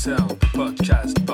Sound podcast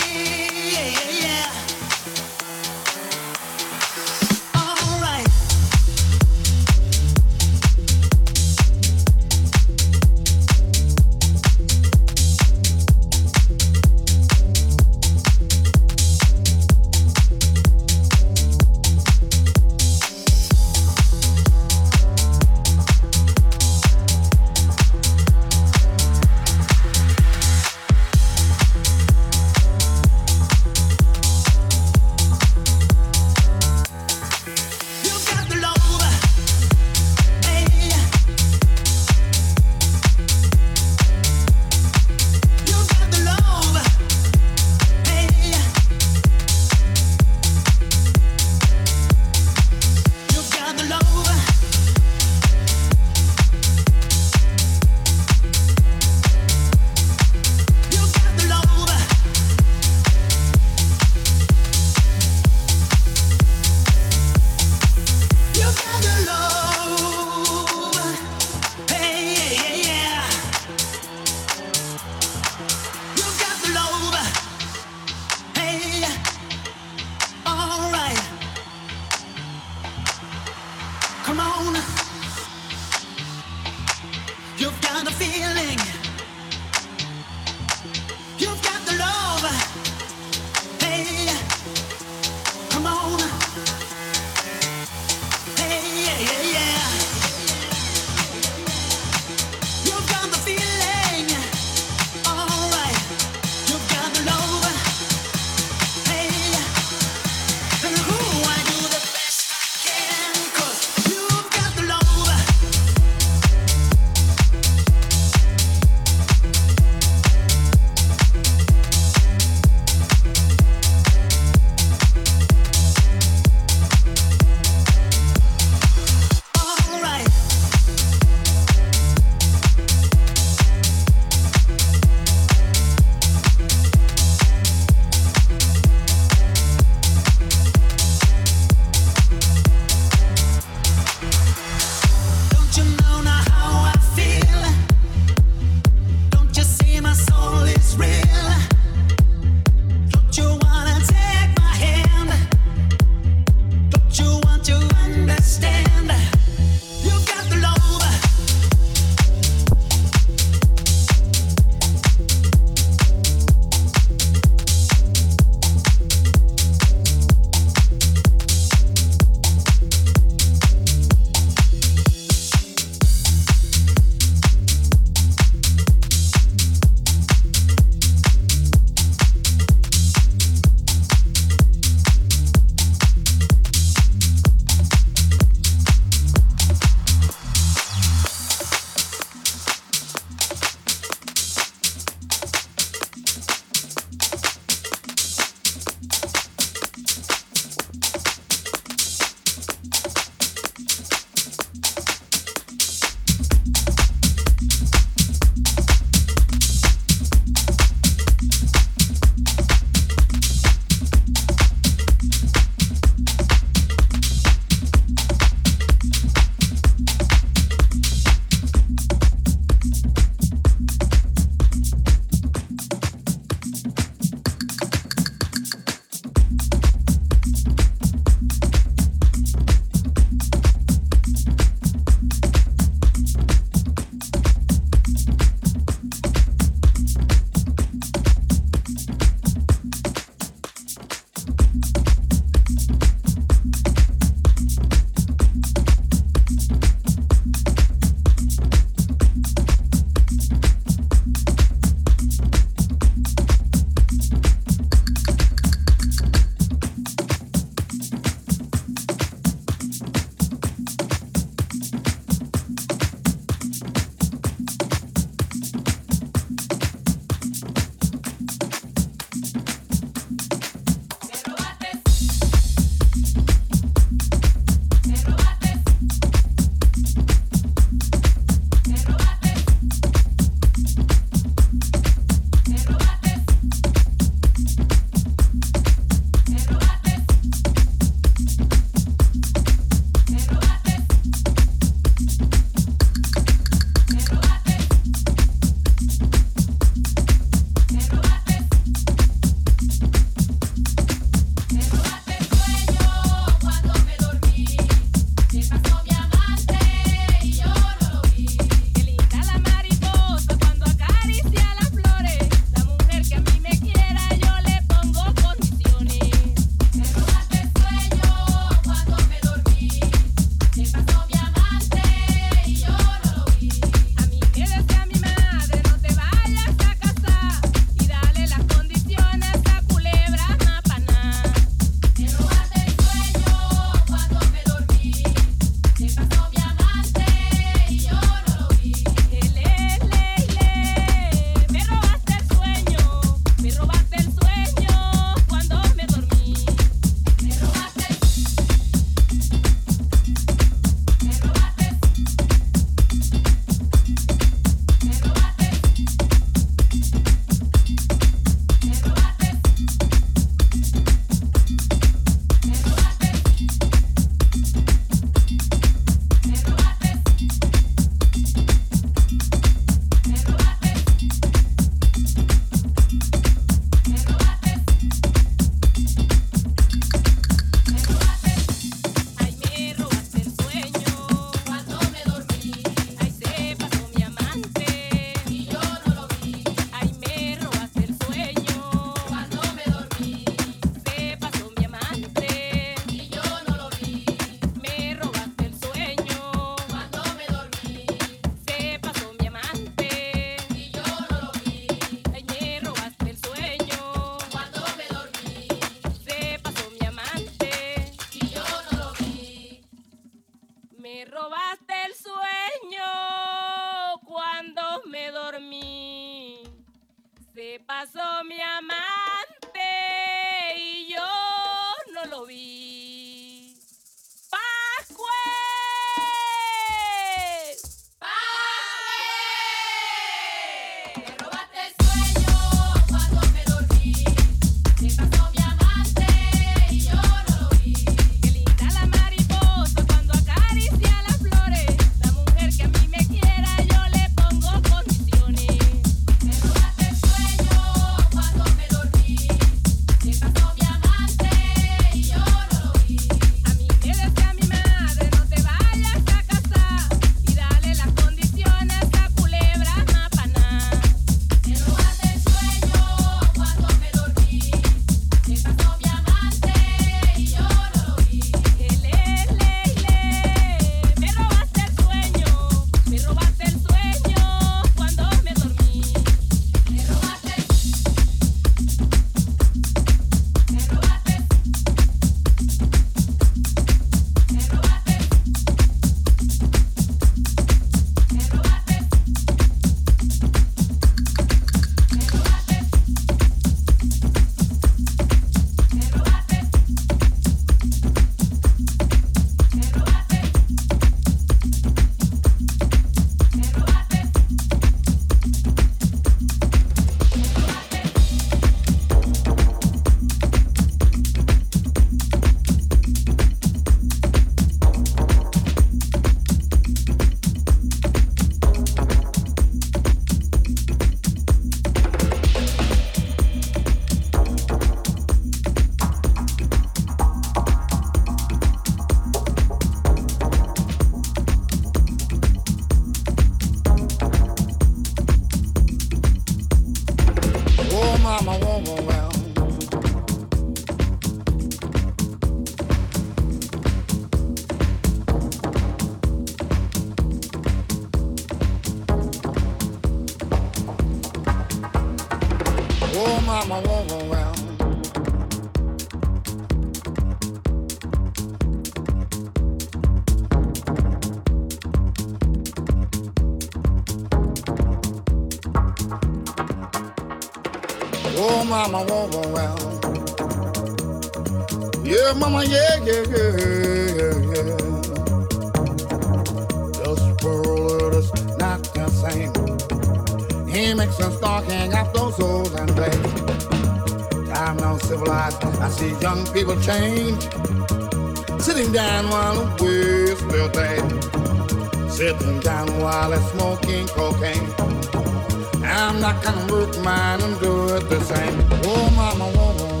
work mine and do it the same. Oh, mama, woman.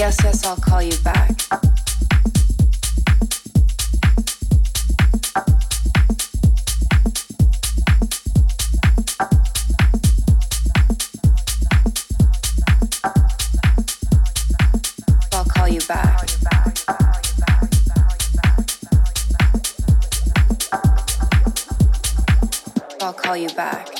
Yes, yes, I'll call you back. I'll call you back. I'll call you back.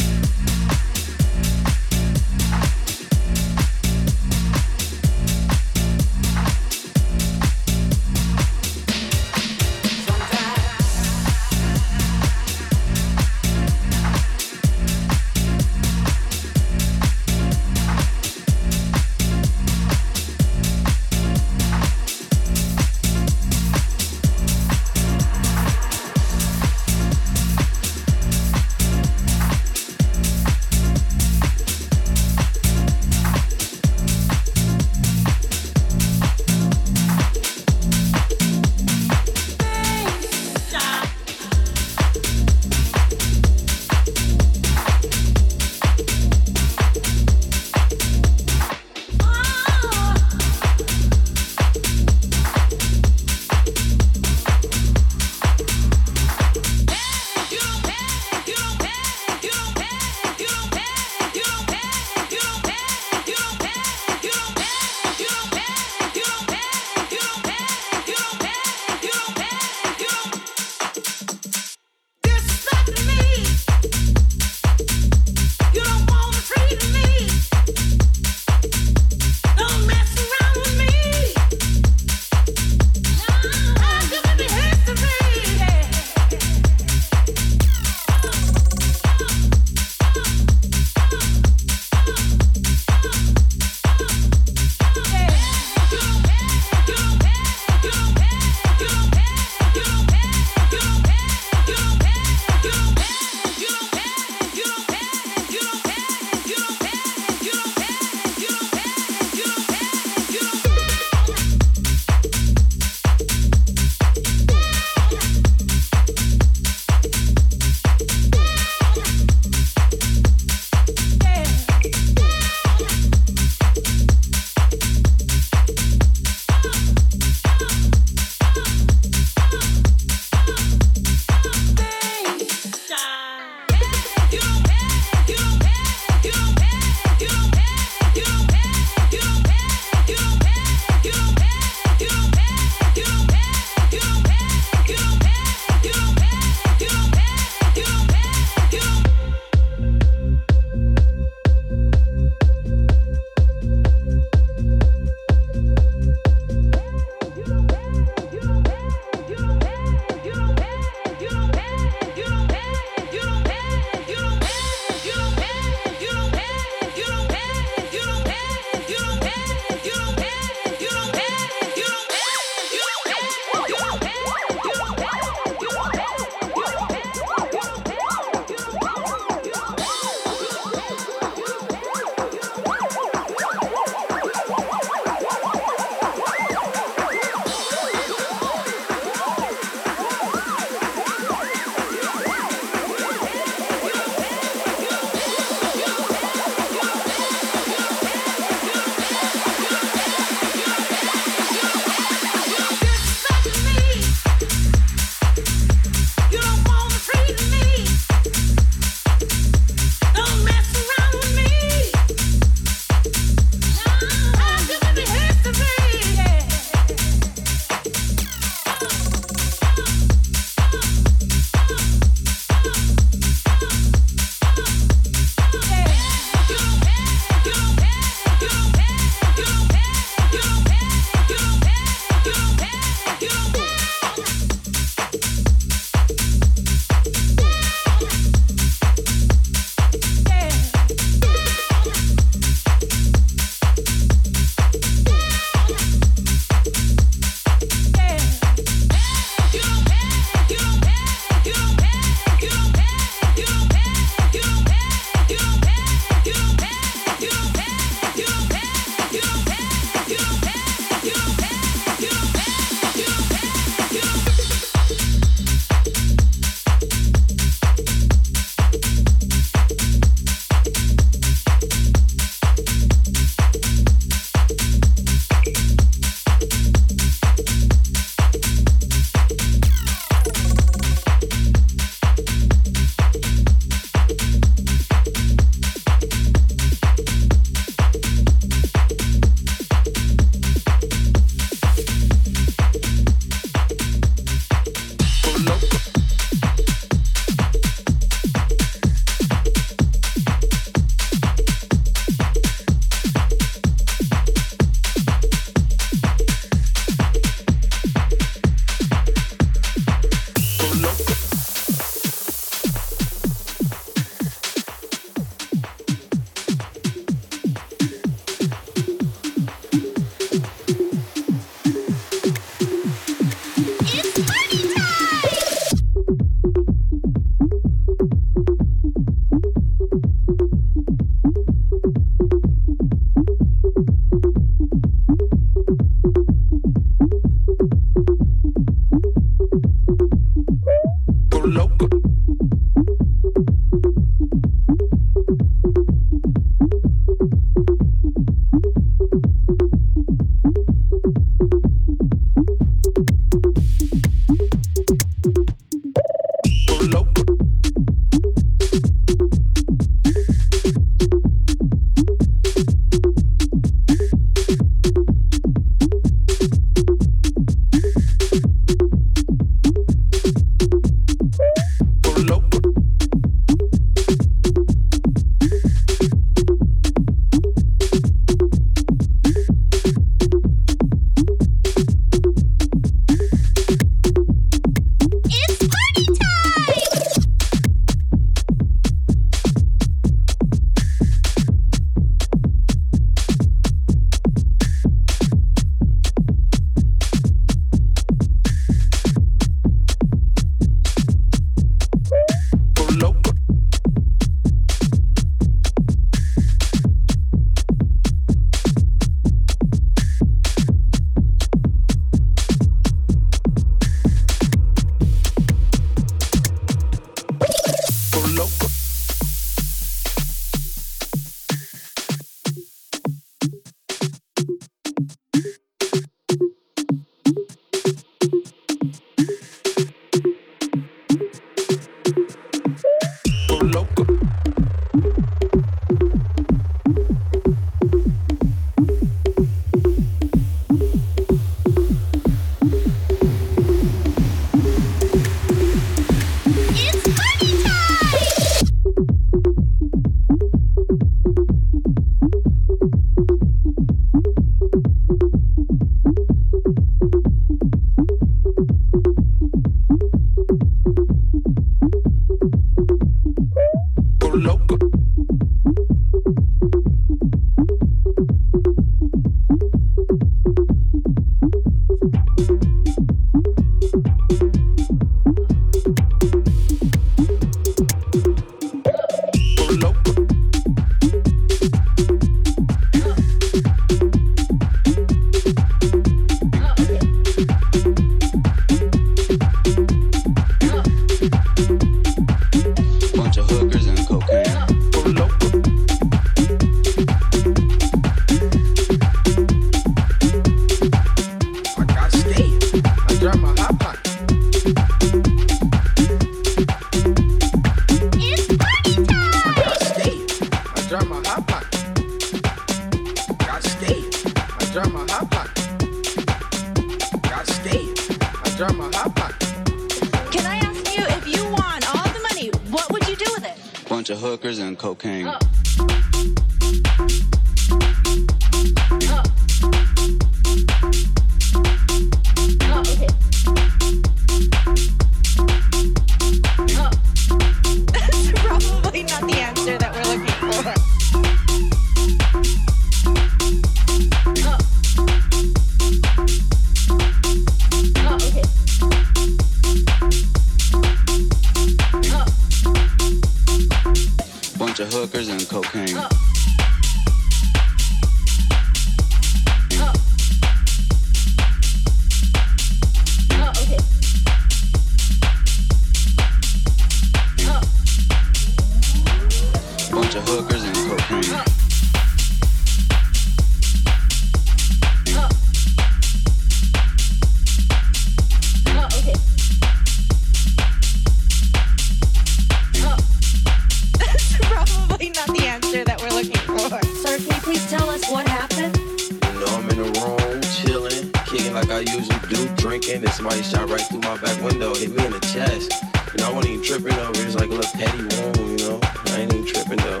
Drinking, and somebody shot right through my back window, hit me in the chest. You know, I wasn't even tripping over it. It's like a little petty wound, you know? I ain't even tripping though.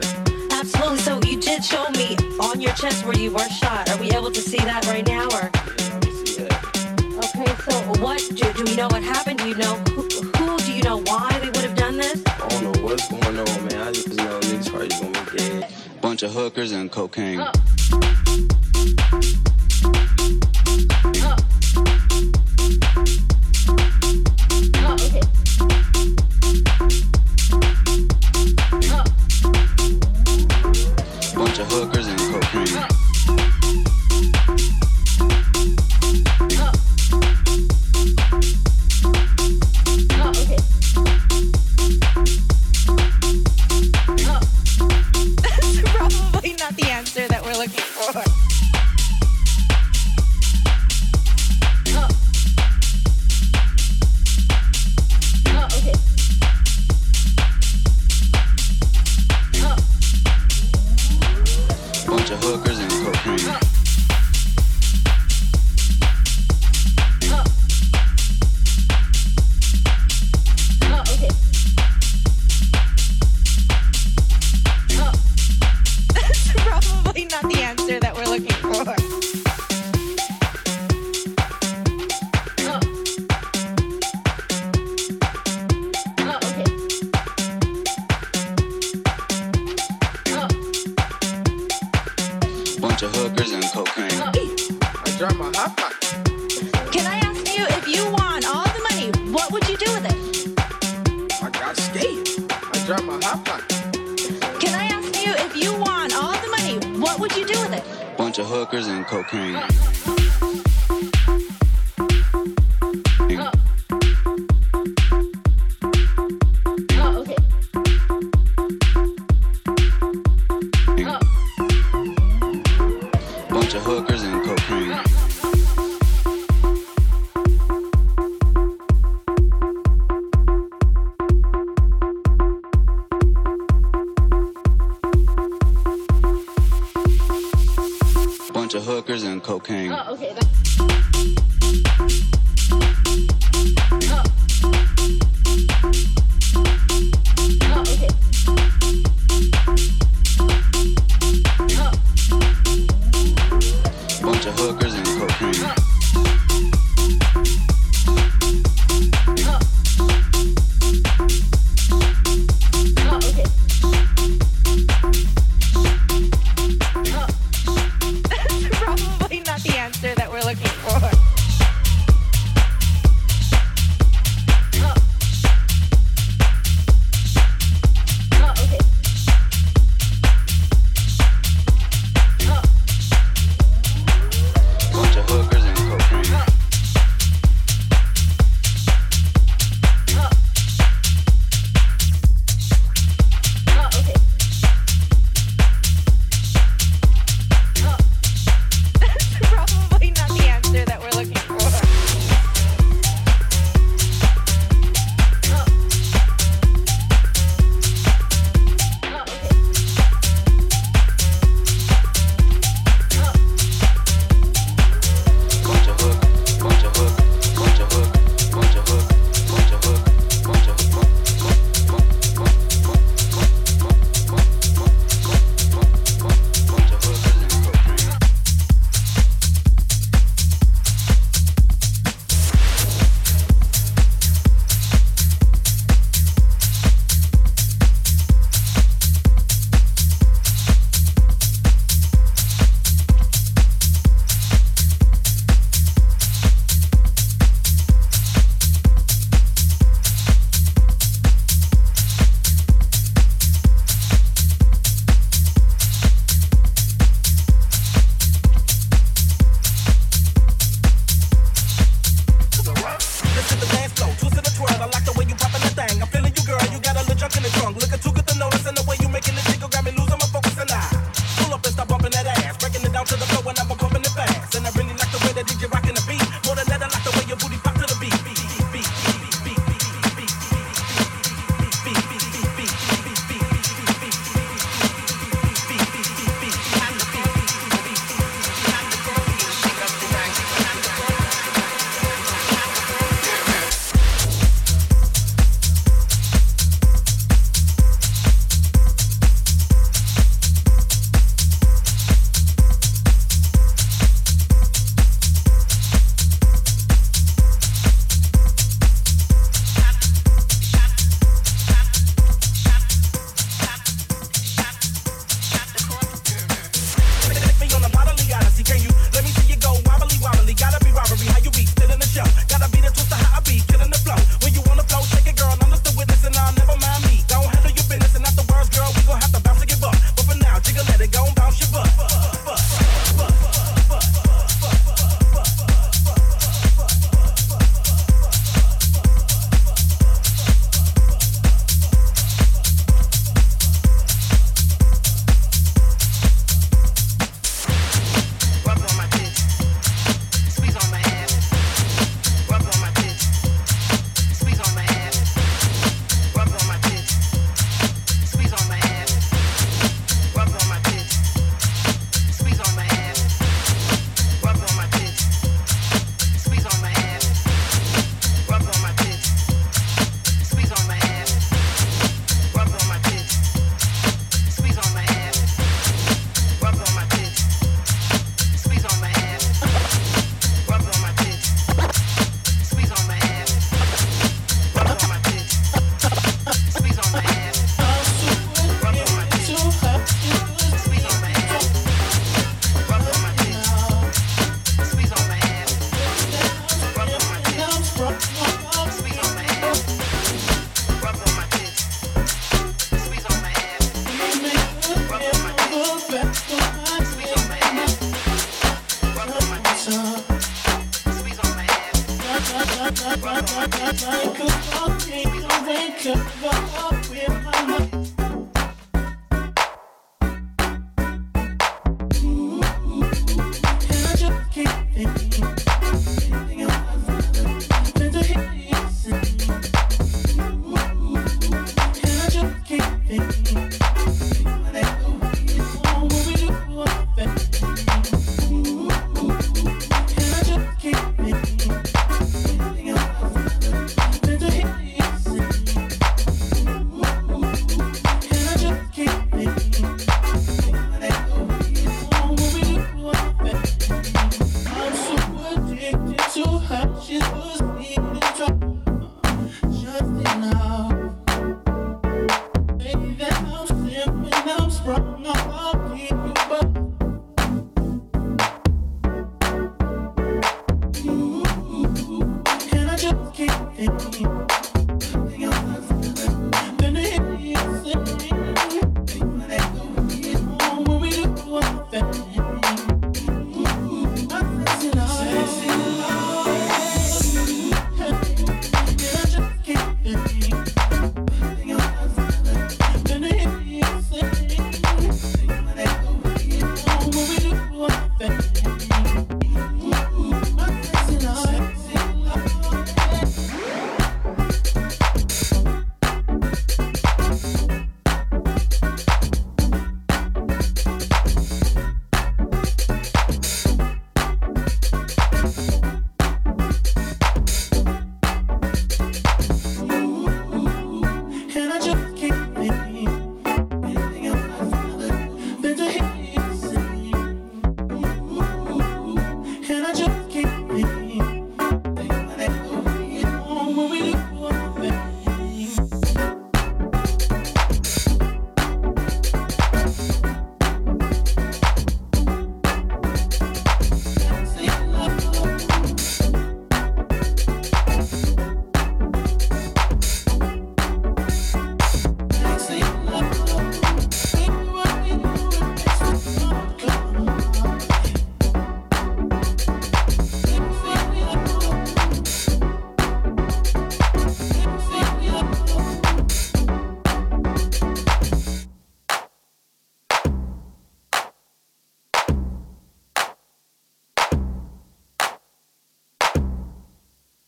Absolutely. So you did show me on your chest where you were shot. Are we able to see that right now, or? Yeah, I can see that. Okay. So what? Do, do we know what happened? Do you know who, who? Do you know why they would have done this? I don't know what's going on, man. I just know niggas probably gonna be dead. Bunch of hookers and cocaine. Bunch and cocaine. Oh, Bunch